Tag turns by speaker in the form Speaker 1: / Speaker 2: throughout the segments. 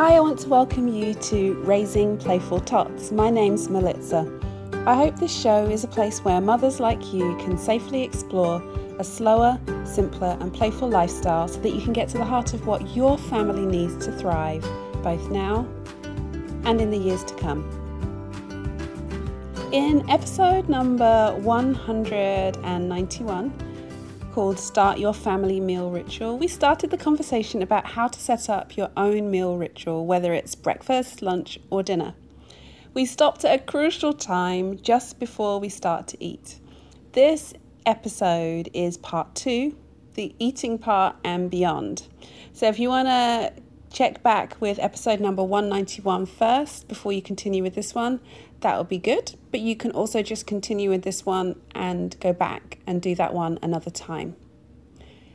Speaker 1: Hi, I want to welcome you to Raising Playful Tots. My name's Melitza. I hope this show is a place where mothers like you can safely explore a slower, simpler, and playful lifestyle so that you can get to the heart of what your family needs to thrive, both now and in the years to come. In episode number 191, called Start Your Family Meal Ritual, we started the conversation about how to set up your own meal ritual, whether it's breakfast, lunch, or dinner. We stopped at a crucial time just before we start to eat. This episode is part two, the eating part and beyond. So if you want to check back with episode number 191 first before you continue with this one, that would be good. But you can also just continue with this one and go back and do that one another time.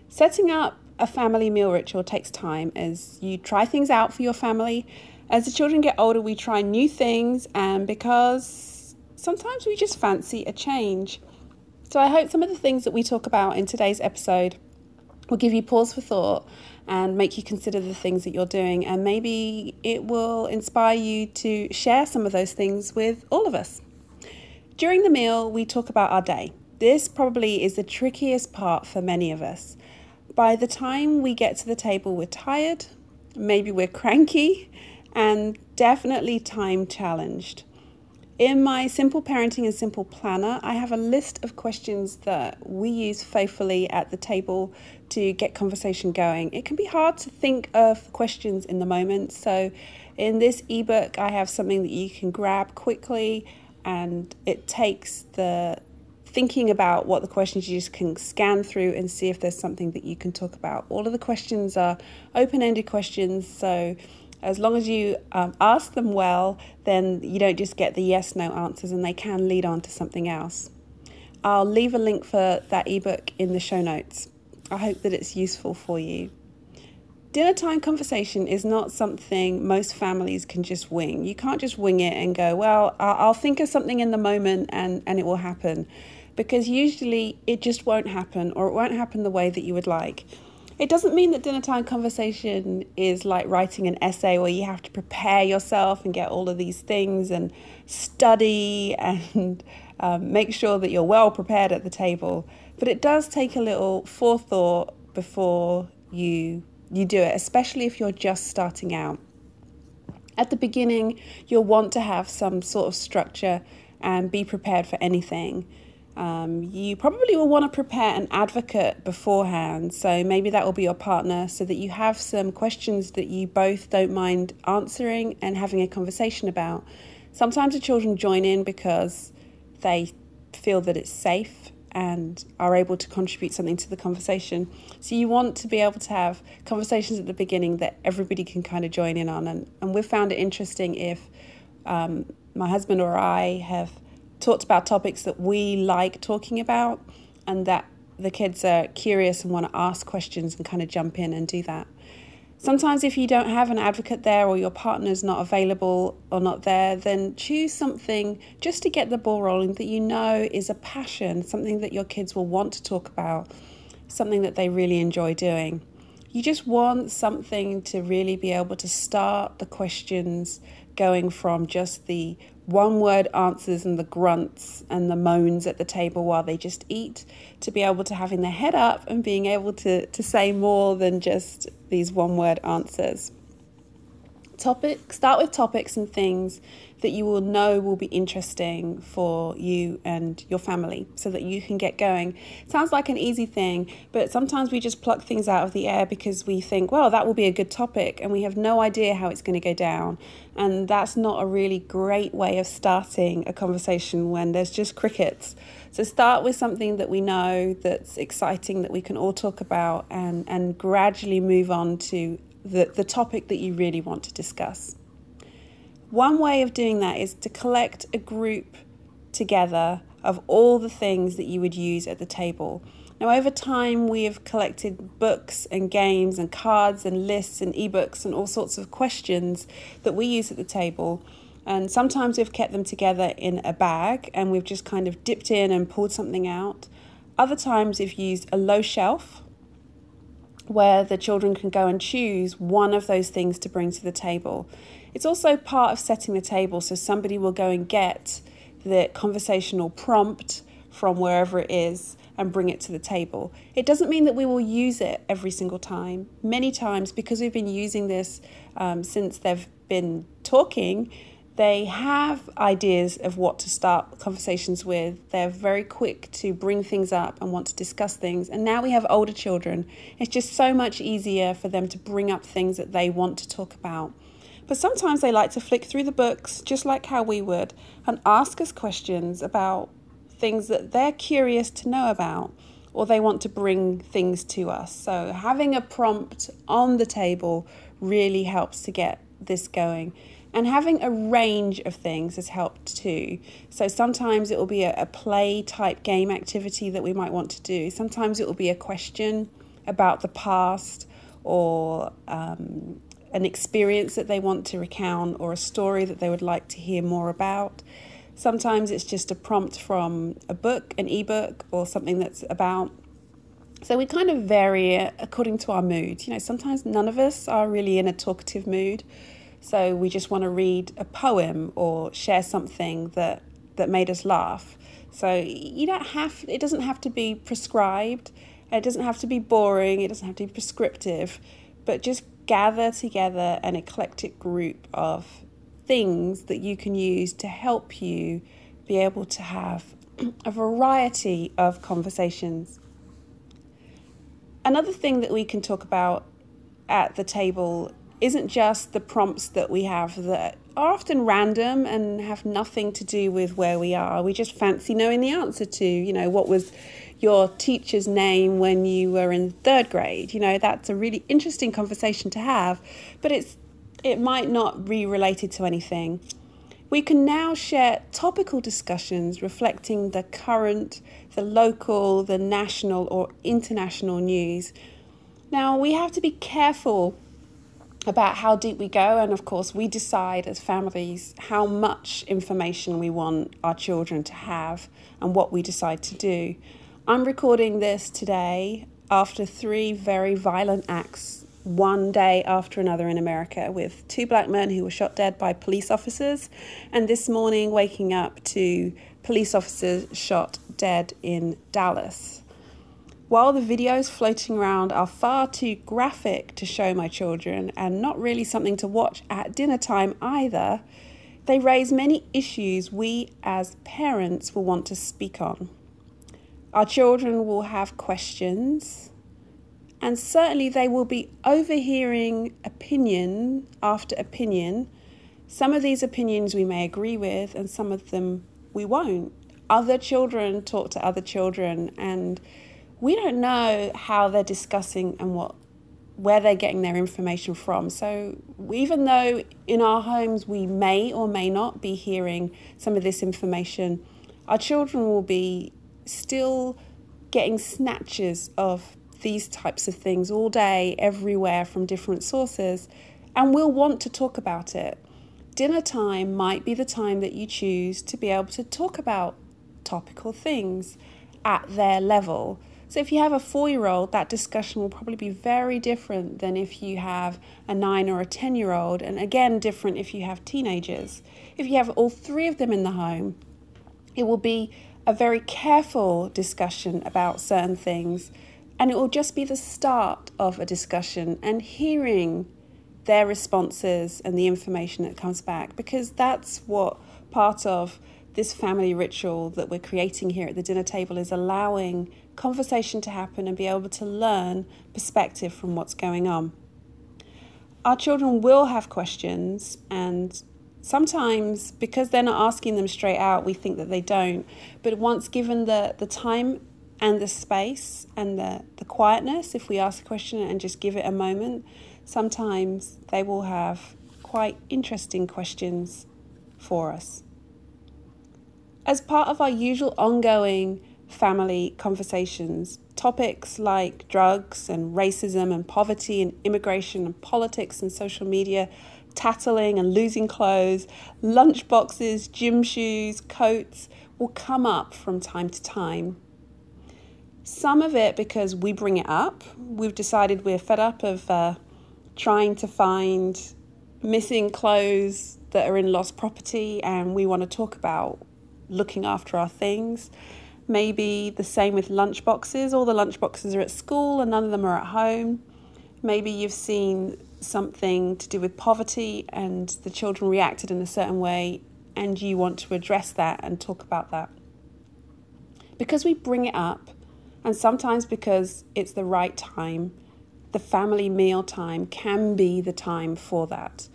Speaker 1: Setting up a family meal ritual takes time as you try things out for your family. As the children get older, we try new things, and because sometimes we just fancy a change. So, I hope some of the things that we talk about in today's episode will give you pause for thought and make you consider the things that you're doing. And maybe it will inspire you to share some of those things with all of us. During the meal, we talk about our day. This probably is the trickiest part for many of us. By the time we get to the table, we're tired, maybe we're cranky, and definitely time challenged. In my Simple Parenting and Simple Planner, I have a list of questions that we use faithfully at the table to get conversation going. It can be hard to think of questions in the moment, so in this ebook, I have something that you can grab quickly, and it takes the thinking about what the questions you just can scan through and see if there's something that you can talk about. All of the questions are open ended questions, so as long as you um, ask them well, then you don't just get the yes no answers and they can lead on to something else. I'll leave a link for that ebook in the show notes. I hope that it's useful for you. Dinner time conversation is not something most families can just wing. You can't just wing it and go, well, I'll think of something in the moment and, and it will happen. Because usually it just won't happen or it won't happen the way that you would like. It doesn't mean that dinner time conversation is like writing an essay where you have to prepare yourself and get all of these things and study and um, make sure that you're well prepared at the table. But it does take a little forethought before you you do it, especially if you're just starting out. At the beginning, you'll want to have some sort of structure and be prepared for anything. Um, you probably will want to prepare an advocate beforehand. So maybe that will be your partner so that you have some questions that you both don't mind answering and having a conversation about. Sometimes the children join in because they feel that it's safe and are able to contribute something to the conversation. So you want to be able to have conversations at the beginning that everybody can kind of join in on. And, and we've found it interesting if um, my husband or I have talked about topics that we like talking about and that the kids are curious and want to ask questions and kind of jump in and do that. Sometimes, if you don't have an advocate there or your partner's not available or not there, then choose something just to get the ball rolling that you know is a passion, something that your kids will want to talk about, something that they really enjoy doing. You just want something to really be able to start the questions going from just the one word answers and the grunts and the moans at the table while they just eat to be able to having their head up and being able to, to say more than just these one word answers. Topic start with topics and things that you will know will be interesting for you and your family so that you can get going. sounds like an easy thing, but sometimes we just pluck things out of the air because we think, well, that will be a good topic, and we have no idea how it's going to go down. And that's not a really great way of starting a conversation when there's just crickets. So start with something that we know that's exciting that we can all talk about and, and gradually move on to the, the topic that you really want to discuss. One way of doing that is to collect a group together of all the things that you would use at the table. Now, over time, we have collected books and games and cards and lists and ebooks and all sorts of questions that we use at the table. And sometimes we've kept them together in a bag and we've just kind of dipped in and pulled something out. Other times, we've used a low shelf where the children can go and choose one of those things to bring to the table. It's also part of setting the table, so somebody will go and get the conversational prompt from wherever it is and bring it to the table. It doesn't mean that we will use it every single time. Many times, because we've been using this um, since they've been talking, they have ideas of what to start conversations with. They're very quick to bring things up and want to discuss things. And now we have older children. It's just so much easier for them to bring up things that they want to talk about. But sometimes they like to flick through the books, just like how we would, and ask us questions about things that they're curious to know about or they want to bring things to us. So having a prompt on the table really helps to get this going. And having a range of things has helped too. So sometimes it will be a, a play type game activity that we might want to do. Sometimes it will be a question about the past or um, an experience that they want to recount or a story that they would like to hear more about. Sometimes it's just a prompt from a book, an ebook, or something that's about. So we kind of vary it according to our mood. You know, sometimes none of us are really in a talkative mood. So we just want to read a poem or share something that that made us laugh. So you don't have it doesn't have to be prescribed. It doesn't have to be boring. It doesn't have to be prescriptive, but just gather together an eclectic group of things that you can use to help you be able to have a variety of conversations. Another thing that we can talk about at the table isn't just the prompts that we have that are often random and have nothing to do with where we are. We just fancy knowing the answer to, you know, what was your teacher's name when you were in third grade. You know, that's a really interesting conversation to have, but it's it might not be related to anything. We can now share topical discussions reflecting the current, the local, the national, or international news. Now, we have to be careful about how deep we go, and of course, we decide as families how much information we want our children to have and what we decide to do. I'm recording this today after three very violent acts, one day after another in America, with two black men who were shot dead by police officers, and this morning waking up to police officers shot dead in Dallas. While the videos floating around are far too graphic to show my children and not really something to watch at dinner time either, they raise many issues we as parents will want to speak on. Our children will have questions, and certainly they will be overhearing opinion after opinion. Some of these opinions we may agree with, and some of them we won't. Other children talk to other children, and we don't know how they're discussing and what where they're getting their information from. So even though in our homes we may or may not be hearing some of this information, our children will be still getting snatches of these types of things all day, everywhere from different sources, and we'll want to talk about it. Dinner time might be the time that you choose to be able to talk about topical things at their level. So if you have a four year old, that discussion will probably be very different than if you have a nine or a 10 year old, and again, different if you have teenagers. If you have all three of them in the home, it will be a very careful discussion about certain things, and it will just be the start of a discussion and hearing their responses and the information that comes back because that's what part of this family ritual that we're creating here at the dinner table is allowing conversation to happen and be able to learn perspective from what's going on. Our children will have questions, and sometimes because they're not asking them straight out, we think that they don't. But once given the, the time and the space and the, the quietness, if we ask a question and just give it a moment, sometimes they will have quite interesting questions for us. As part of our usual ongoing family conversations. Topics like drugs and racism and poverty and immigration and politics and social media, tattling and losing clothes, lunch boxes, gym shoes, coats will come up from time to time. Some of it because we bring it up. We've decided we're fed up of uh, trying to find missing clothes that are in lost property and we want to talk about looking after our things. Maybe the same with lunch boxes. All the lunch boxes are at school and none of them are at home. Maybe you've seen something to do with poverty and the children reacted in a certain way and you want to address that and talk about that. Because we bring it up, and sometimes because it's the right time, the family meal time can be the time for that.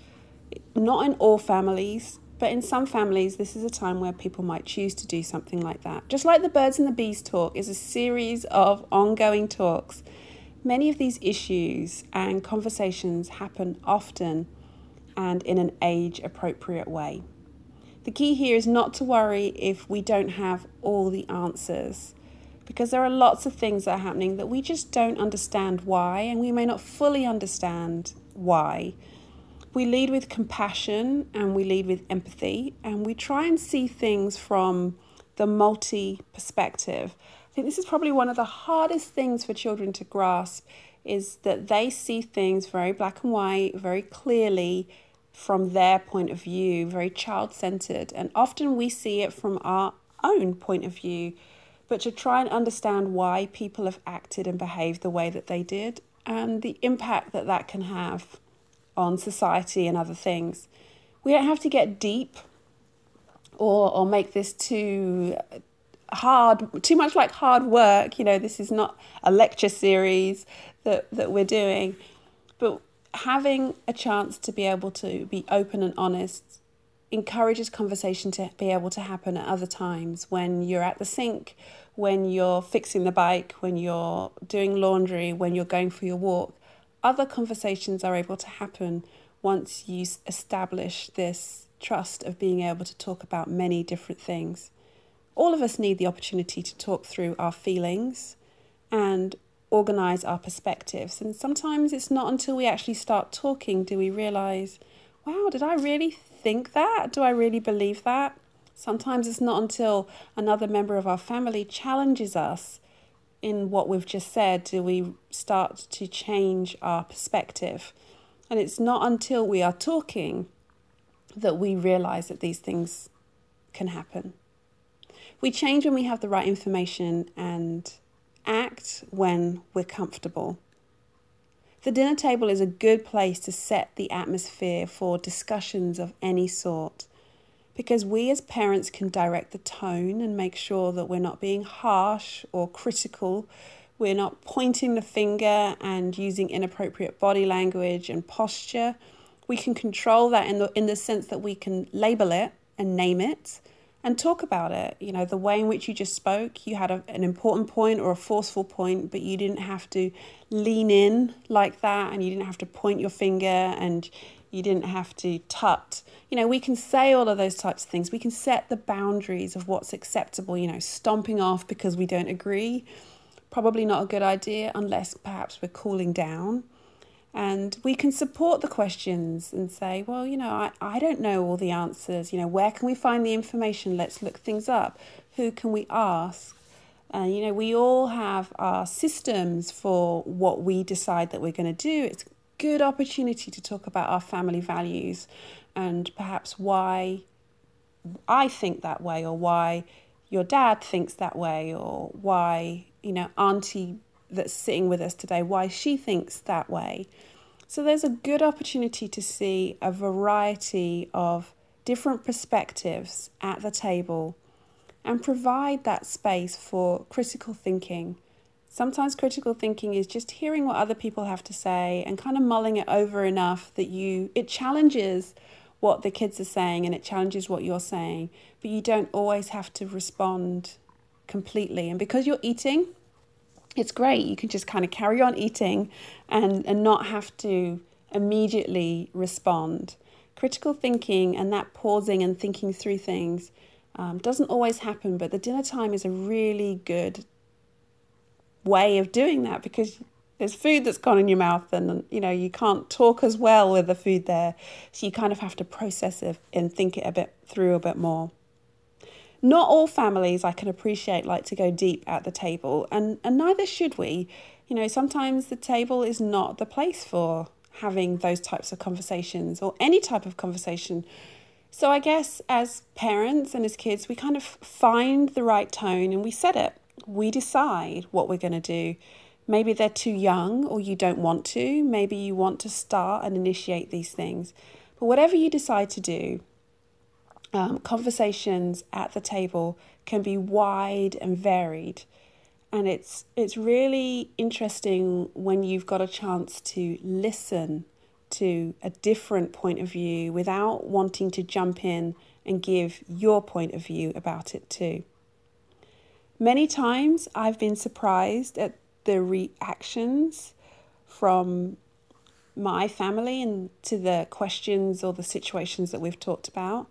Speaker 1: Not in all families, but in some families, this is a time where people might choose to do something like that. Just like the Birds and the Bees talk is a series of ongoing talks, many of these issues and conversations happen often and in an age appropriate way. The key here is not to worry if we don't have all the answers because there are lots of things that are happening that we just don't understand why, and we may not fully understand why. We lead with compassion and we lead with empathy, and we try and see things from the multi perspective. Think this is probably one of the hardest things for children to grasp is that they see things very black and white, very clearly from their point of view, very child centered. And often we see it from our own point of view but to try and understand why people have acted and behaved the way that they did and the impact that that can have on society and other things. We don't have to get deep or, or make this too hard, too much like hard work. You know, this is not a lecture series that, that we're doing, but having a chance to be able to be open and honest encourages conversation to be able to happen at other times when you're at the sink when you're fixing the bike, when you're doing laundry, when you're going for your walk. Other conversations are able to happen once you establish this trust of being able to talk about many different things. All of us need the opportunity to talk through our feelings and organize our perspectives. And sometimes it's not until we actually start talking do we realize, wow, did I really think that? Do I really believe that? Sometimes it's not until another member of our family challenges us in what we've just said do we start to change our perspective. And it's not until we are talking that we realize that these things can happen. We change when we have the right information and act when we're comfortable. The dinner table is a good place to set the atmosphere for discussions of any sort because we as parents can direct the tone and make sure that we're not being harsh or critical. We're not pointing the finger and using inappropriate body language and posture. We can control that in the, in the sense that we can label it and name it and talk about it. You know, the way in which you just spoke, you had a, an important point or a forceful point, but you didn't have to lean in like that and you didn't have to point your finger and you didn't have to tut. You know, we can say all of those types of things. We can set the boundaries of what's acceptable, you know, stomping off because we don't agree. Probably not a good idea unless perhaps we're cooling down. And we can support the questions and say, well, you know, I, I don't know all the answers. You know, where can we find the information? Let's look things up. Who can we ask? Uh, you know, we all have our systems for what we decide that we're going to do. It's a good opportunity to talk about our family values and perhaps why I think that way or why your dad thinks that way or why, you know, auntie that's sitting with us today, why she thinks that way. So there's a good opportunity to see a variety of different perspectives at the table and provide that space for critical thinking Sometimes critical thinking is just hearing what other people have to say and kind of mulling it over enough that you it challenges what the kids are saying and it challenges what you're saying, but you don't always have to respond completely. And because you're eating, it's great. You can just kind of carry on eating and, and not have to immediately respond. Critical thinking and that pausing and thinking through things um, doesn't always happen, but the dinner time is a really good way of doing that because there's food that's gone in your mouth and you know you can't talk as well with the food there so you kind of have to process it and think it a bit through a bit more Not all families I can appreciate like to go deep at the table, and, and neither should we. You know, sometimes the table is not the place for having those types of conversations or any type of conversation. So I guess as parents and as kids, we kind of find the right tone and we set it. We decide what we're going to do. Maybe they're too young or you don't want to. Maybe you want to start and initiate these things. But whatever you decide to do, um, conversations at the table can be wide and varied and it's it's really interesting when you've got a chance to listen to a different point of view without wanting to jump in and give your point of view about it too. Many times I've been surprised at the reactions from my family and to the questions or the situations that we've talked about.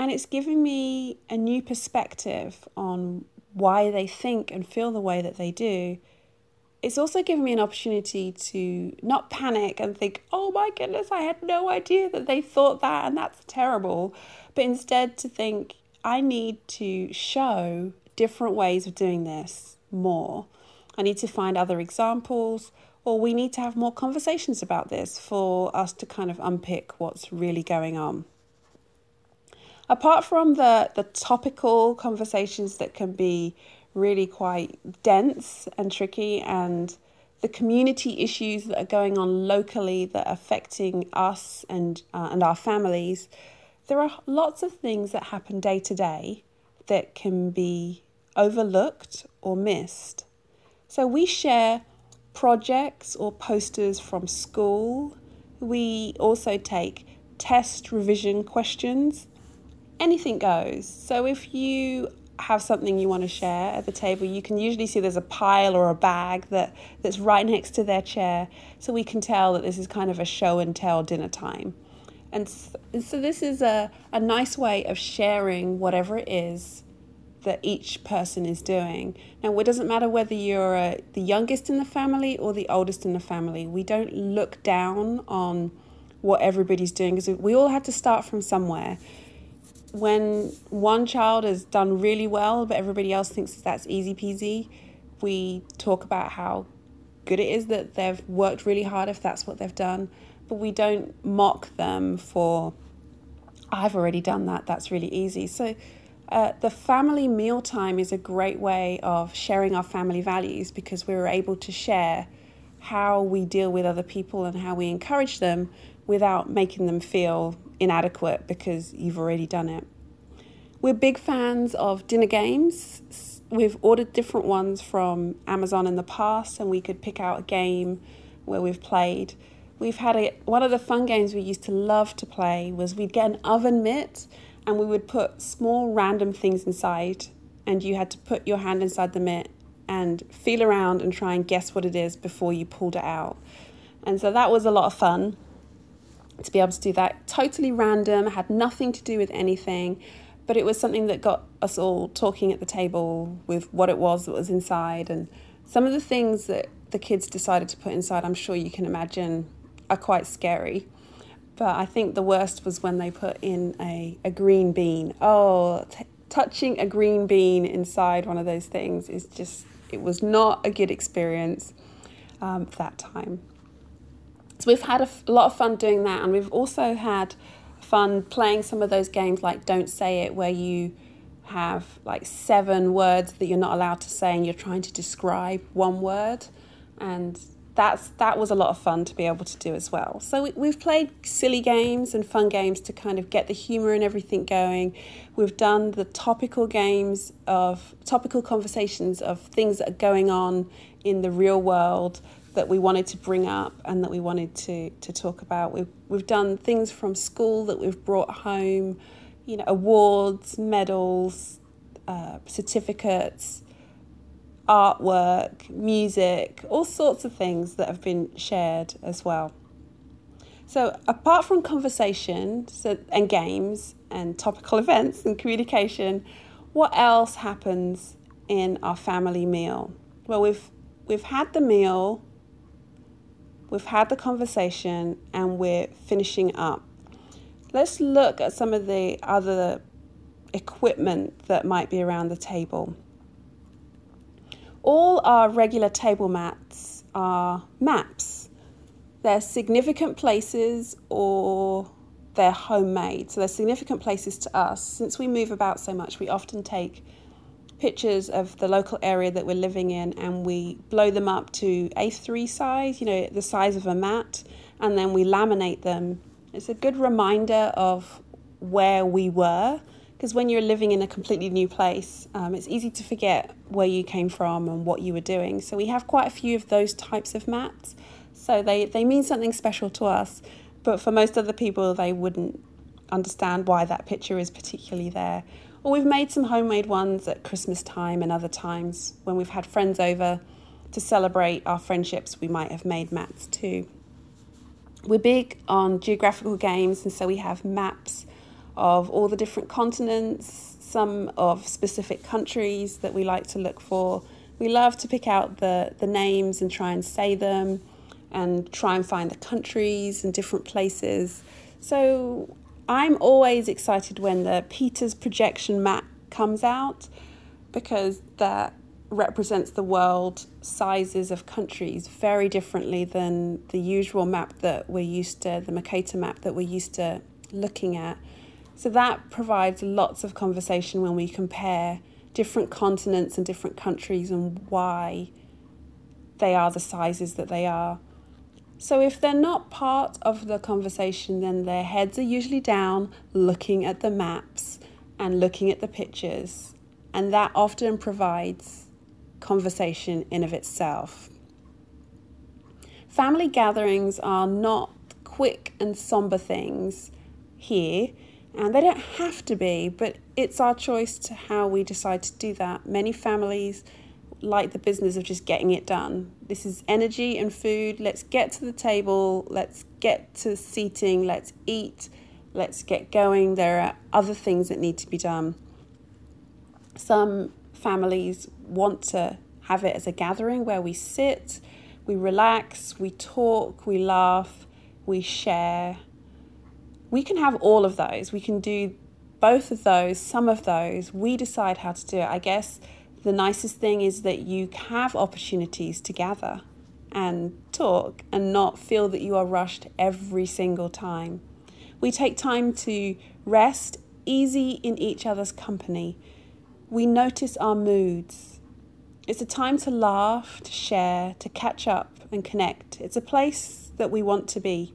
Speaker 1: And it's given me a new perspective on why they think and feel the way that they do, it's also given me an opportunity to not panic and think, oh my goodness, I had no idea that they thought that and that's terrible. But instead to think, I need to show different ways of doing this more. I need to find other examples, or we need to have more conversations about this for us to kind of unpick what's really going on apart from the the topical conversations that can be really quite dense and tricky and the community issues that are going on locally that are affecting us and uh, and our families there are lots of things that happen day to day that can be overlooked or missed. So we share projects or posters from school. We also take test revision questions anything goes. So if you have something you want to share at the table, you can usually see there's a pile or a bag that, that's right next to their chair. So we can tell that this is kind of a show and tell dinner time. And so, so this is a, a nice way of sharing whatever it is that each person is doing. Now, it doesn't matter whether you're uh, the youngest in the family or the oldest in the family. We don't look down on what everybody's doing because we all had to start from somewhere when one child has done really well, but everybody else thinks that's easy peasy, we talk about how good it is that they've worked really hard if that's what they've done. But we don't mock them for, I've already done that, that's really easy. So, uh, the family mealtime is a great way of sharing our family values because we were able to share how we deal with other people and how we encourage them without making them feel inadequate because you've already done it. We're big fans of dinner games. We've ordered different ones from Amazon in the past, and we could pick out a game where we've played. We've had a one of the fun games we used to love to play was we'd get an oven mitt and we would put small random things inside, and you had to put your hand inside the mitt and feel around and try and guess what it is before you pulled it out. And so that was a lot of fun to be able to do that. Totally random, had nothing to do with anything, but it was something that got us all talking at the table with what it was that was inside. And some of the things that the kids decided to put inside, I'm sure you can imagine, are quite scary. But I think the worst was when they put in a, a green bean. Oh, t- touching a green bean inside one of those things is just, it was not a good experience um, that time. So we've had a, lot of fun doing that, and we've also had fun playing some of those games like Don't Say It, where you have like seven words that you're not allowed to say, and you're trying to describe one word, and that's that was a lot of fun to be able to do as well. So we, we've played silly games and fun games to kind of get the humor and everything going. We've done the topical games of topical conversations of things that are going on in the real world that we wanted to bring up and that we wanted to, to talk about. We've, we've done things from school that we've brought home, you know, awards, medals, uh, certificates, artwork, music, all sorts of things that have been shared as well. So, apart from conversation so, and games and topical events and communication, what else happens in our family meal? Well, we've we've had the meal, We've had the conversation and we're finishing up. Let's look at some of the other equipment that might be around the table. All our regular table mats are maps. They're significant places or they're homemade. So they're significant places to us. Since we move about so much, we often take pictures of the local area that we're living in and we blow them up to A3 size, you know, the size of a mat, and then we laminate them. It's a good reminder of where we were because when you're living in a completely new place, um, it's easy to forget where you came from and what you were doing. So we have quite a few of those types of mats. So they, they mean something special to us, but for most other people, they wouldn't understand why that picture is particularly there. Or we've made some homemade ones at Christmas time and other times when we've had friends over to celebrate our friendships, we might have made mats too. We're big on geographical games, and so we have maps of all the different continents, some of specific countries that we like to look for. We love to pick out the, the names and try and say them and try and find the countries and different places. So I'm always excited when the Peters projection map comes out because that represents the world sizes of countries very differently than the usual map that we're used to, the Mercator map that we're used to looking at. So that provides lots of conversation when we compare different continents and different countries and why they are the sizes that they are. So if they're not part of the conversation, then their heads are usually down looking at the maps and looking at the pictures. And that often provides conversation in of itself. Family gatherings are not quick and somber things here, and they don't have to be, but it's our choice to how we decide to do that. Many families like the business of just getting it done. This is energy and food. Let's get to the table. Let's get to seating. Let's eat. Let's get going. There are other things that need to be done. Some families want to have it as a gathering where we sit, we relax, we talk, we laugh, we share. We can have all of those. We can do both of those, some of those. We decide how to do it. I guess the nicest thing is that you have opportunities to gather and talk and not feel that you are rushed every single time. We take time to rest easy in each other's company. We notice our moods. It's a time to laugh, to share, to catch up and connect. It's a place that we want to be.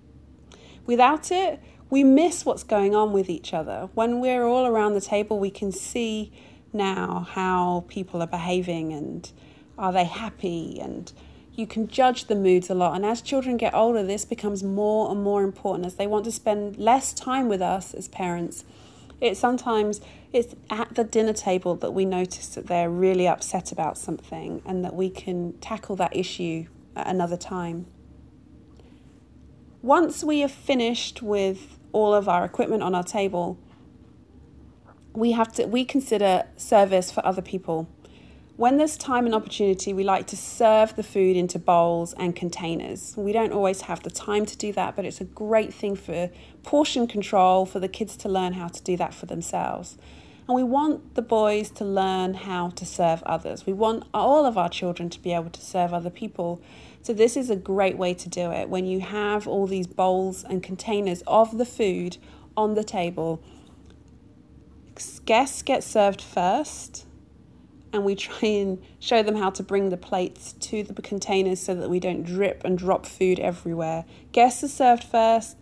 Speaker 1: Without it, we miss what's going on with each other. When we're all around the table, we can see now how people are behaving and are they happy? And you can judge the moods a lot. And as children get older this becomes more and more important. As they want to spend less time with us as parents it sometimes it's at the dinner table that we notice that they're really upset about something and that we can tackle that issue at another time. Once we have finished with all of our equipment on our table we have to we consider service for other people. When there's time and opportunity, we like to serve the food into bowls and containers. We don't always have the time to do that, but it's a great thing for portion control for the kids to learn how to do that for themselves. And we want the boys to learn how to serve others. We want all of our children to be able to serve other people. So, this is a great way to do it when you have all these bowls and containers of the food on the table guests get served first and we try and show them how to bring the plates to the containers so that we don't drip and drop food everywhere. Guests are served first,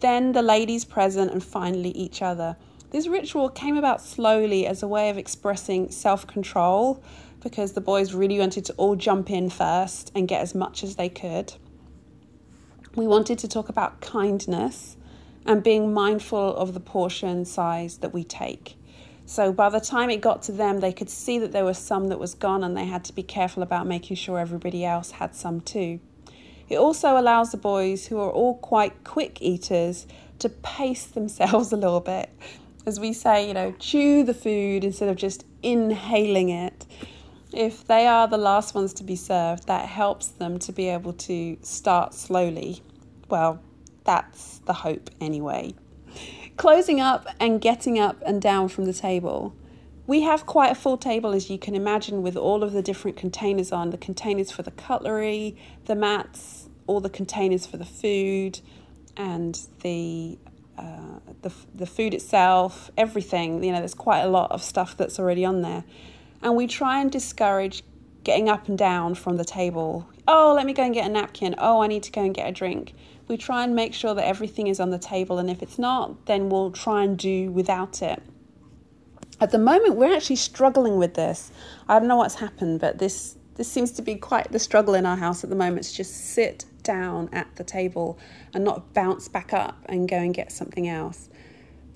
Speaker 1: then the ladies present, and finally each other. This ritual came about slowly as a way of expressing self control because the boys really wanted to all jump in first and get as much as they could. We wanted to talk about kindness and being mindful of the portion size that we take. So by the time it got to them, they could see that there was some that was gone and they had to be careful about making sure everybody else had some too. It also allows the boys, who are all quite quick eaters, to pace themselves a little bit. As we say, you know, chew the food instead of just inhaling it. If they are the last ones to be served, that helps them to be able to start slowly. Well, that's the hope anyway. Closing up and getting up and down from the table. We have quite a full table, as you can imagine, with all of the different containers on the containers for the cutlery, the mats, all the containers for the food, and the uh, the, the food itself, everything. You know, there's quite a lot of stuff that's already on there. And we try and discourage getting up and down from the table. Oh, let me go and get a napkin. Oh, I need to go and get a drink. We try and make sure that everything is on the table, and if it's not, then we'll try and do without it. At the moment, we're actually struggling with this. I don't know what's happened, but this this seems to be quite the struggle in our house at the moment to just sit down at the table and not bounce back up and go and get something else.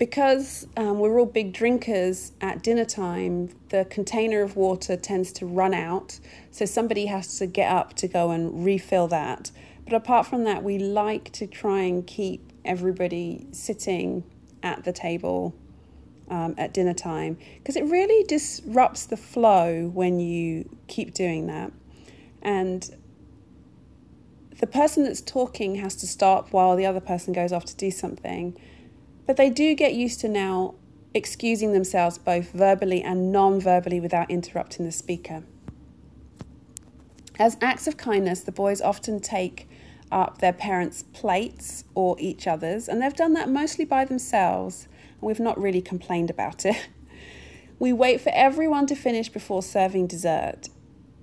Speaker 1: Because um, we're all big drinkers at dinner time, the container of water tends to run out, so somebody has to get up to go and refill that. But apart from that, we like to try and keep everybody sitting at the table um, at dinner time because it really disrupts the flow when you keep doing that. And the person that's talking has to stop while the other person goes off to do something. But they do get used to now excusing themselves both verbally and non verbally without interrupting the speaker. As acts of kindness, the boys often take up their parents' plates or each other's, and they've done that mostly by themselves, and we've not really complained about it. We wait for everyone to finish before serving dessert.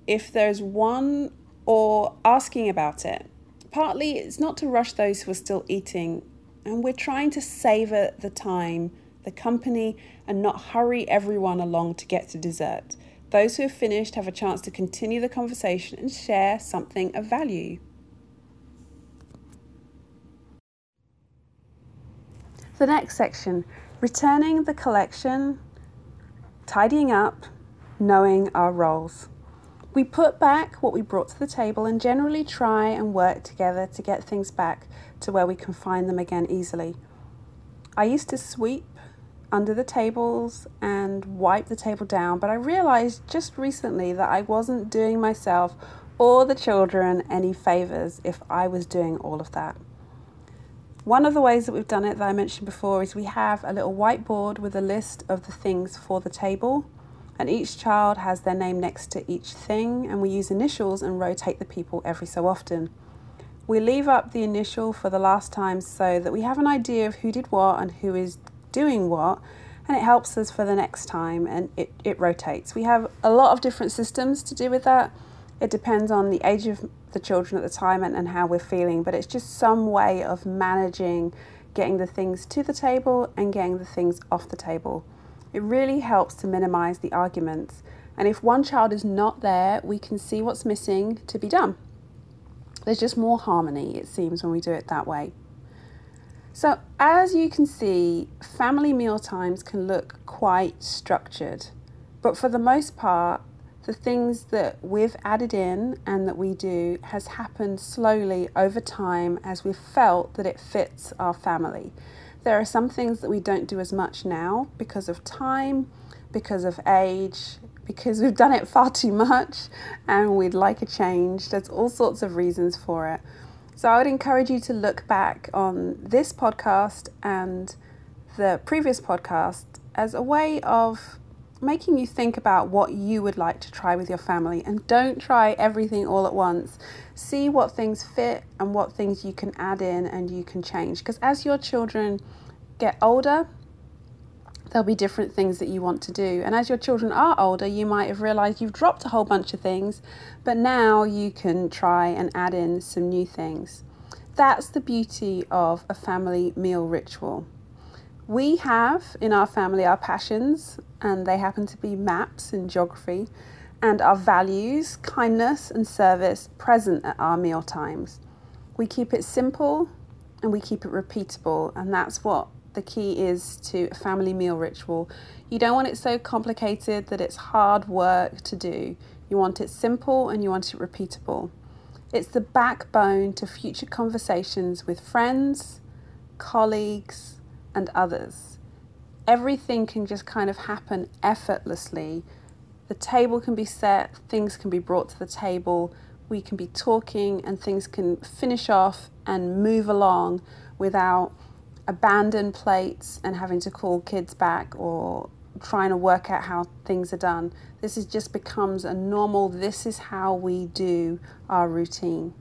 Speaker 1: If there's one or asking about it. Partly it's not to rush those who are still eating, and we're trying to savour the time, the company, and not hurry everyone along to get to dessert. Those who have finished have a chance to continue the conversation and share something of value. The next section returning the collection, tidying up, knowing our roles. We put back what we brought to the table and generally try and work together to get things back to where we can find them again easily. I used to sweep under the tables and wipe the table down, but I realized just recently that I wasn't doing myself or the children any favors if I was doing all of that. One of the ways that we've done it that I mentioned before is we have a little whiteboard with a list of the things for the table and each child has their name next to each thing, and we use initials and rotate the people every so often. We leave up the initial for the last time so that we have an idea of who did what and who is doing what, and it helps us for the next time and it, it rotates. We have a lot of different systems to do with that. It depends on the age of the children at the time and, and how we're feeling, but it's just some way of managing getting the things to the table and getting the things off the table. It really helps to minimize the arguments. And if one child is not there, we can see what's missing to be done. There's just more harmony, it seems, when we do it that way. So, as you can see, family meal times can look quite structured, but for the most part, the things that we've added in and that we do has happened slowly over time as we've felt that it fits our family. There are some things that we don't do as much now because of time, because of age, because we've done it far too much and we'd like a change. There's all sorts of reasons for it. So I would encourage you to look back on this podcast and the previous podcast as a way of making you think about what you would like to try with your family and don't try everything all at once. See what things fit and what things you can add in and you can change. Because as your children get older, there'll be different things that you want to do. And as your children are older, you might have realized you've dropped a whole bunch of things, but now you can try and add in some new things. That's the beauty of a family meal ritual. We have in our family our passions, and they happen to be maps and geography, and our values, kindness and service, present at our meal times. We keep it simple and we keep it repeatable, and that's what the key is to a family meal ritual. You don't want it so complicated that it's hard work to do. You want it simple and you want it repeatable. It's the backbone to future conversations with friends, colleagues, and others. Everything can just kind of happen effortlessly. The table can be set, things can be brought to the table, we can be talking, and things can finish off and move along without abandon plates and having to call kids back or trying to work out how things are done. This is just becomes a normal, this is how we do our routine.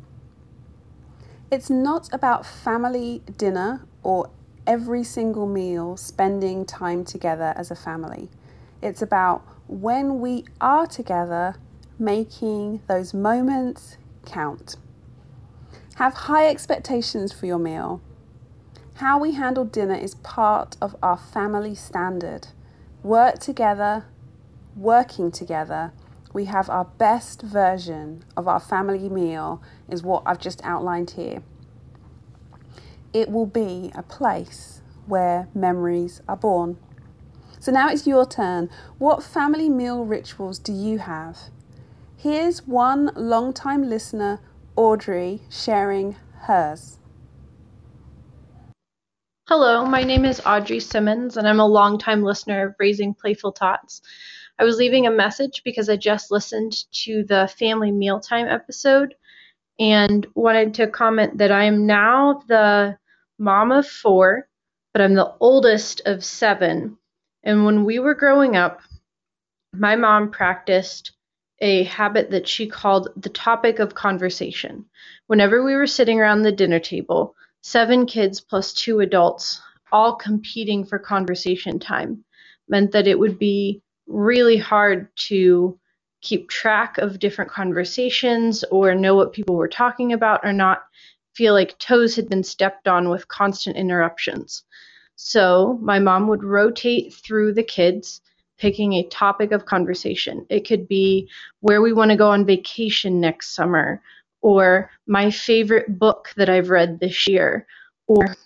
Speaker 1: It's not about family dinner or every single meal spending time together as a family. It's about when we are together, making those moments count. Have high expectations for your meal. How we handle dinner is part of our family standard. Work together, working together, we have our best version of our family meal, is what I've just outlined here. It will be a place where memories are born. So now it's your turn. What family meal rituals do you have? Here's one long-time listener, Audrey, sharing hers.
Speaker 2: Hello, my name is Audrey Simmons, and I'm a longtime listener of Raising Playful Tots. I was leaving a message because I just listened to the family mealtime episode and wanted to comment that I am now the mom of four, but I'm the oldest of seven. And when we were growing up, my mom practiced a habit that she called the topic of conversation. Whenever we were sitting around the dinner table, seven kids plus two adults, all competing for conversation time, meant that it would be really hard to keep track of different conversations or know what people were talking about or not feel like toes had been stepped on with constant interruptions. So my mom would rotate through the kids, picking a topic of conversation. It could be where we want to go on vacation next summer, or my favorite book that I've read this year, or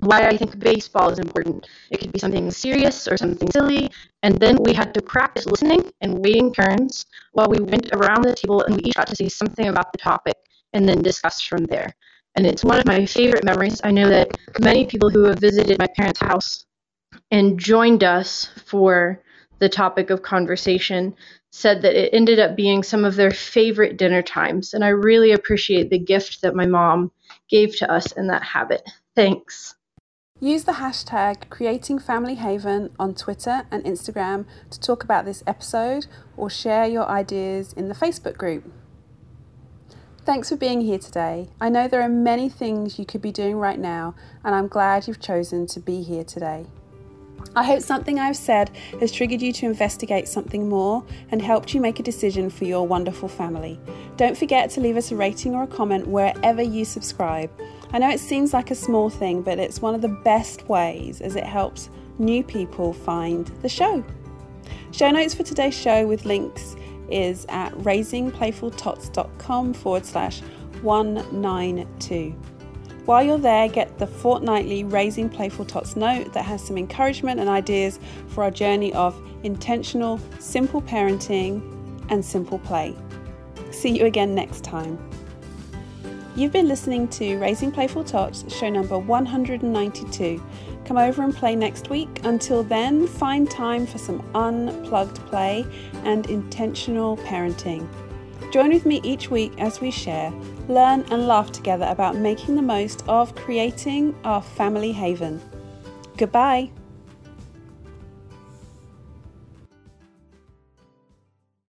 Speaker 2: why I think baseball is important. It could be something serious or something silly. And then we had to practice listening and waiting turns while we went around the table and we each got to say something about the topic and then discuss from there and it's one of my favorite memories. I know that many people who have visited my parents' house and joined us for the topic of conversation said that it ended up being some of their favorite dinner times, and I really appreciate the gift that my mom gave to us in that habit. Thanks.
Speaker 1: Use the hashtag Creating Family Haven on Twitter and Instagram to talk about this episode or share your ideas in the Facebook group. Thanks for being here today. I know there are many things you could be doing right now, and I'm glad you've chosen to be here today. I hope something I've said has triggered you to investigate something more and helped you make a decision for your wonderful family. Don't forget to leave us a rating or a comment wherever you subscribe. I know it seems like a small thing, but it's one of the best ways as it helps new people find the show. Show notes for today's show with links is at raisingplayfultots.com forward slash 192. While you're there, get the fortnightly Raising Playful Tots note that has some encouragement and ideas for our journey of intentional, simple parenting and simple play. See you again next time. You've been listening to Raising Playful Tots, show number 192. Come over and play next week. Until then, find time for some unplugged play and intentional parenting. Join with me each week as we share, learn, and laugh together about making the most of creating our family haven. Goodbye.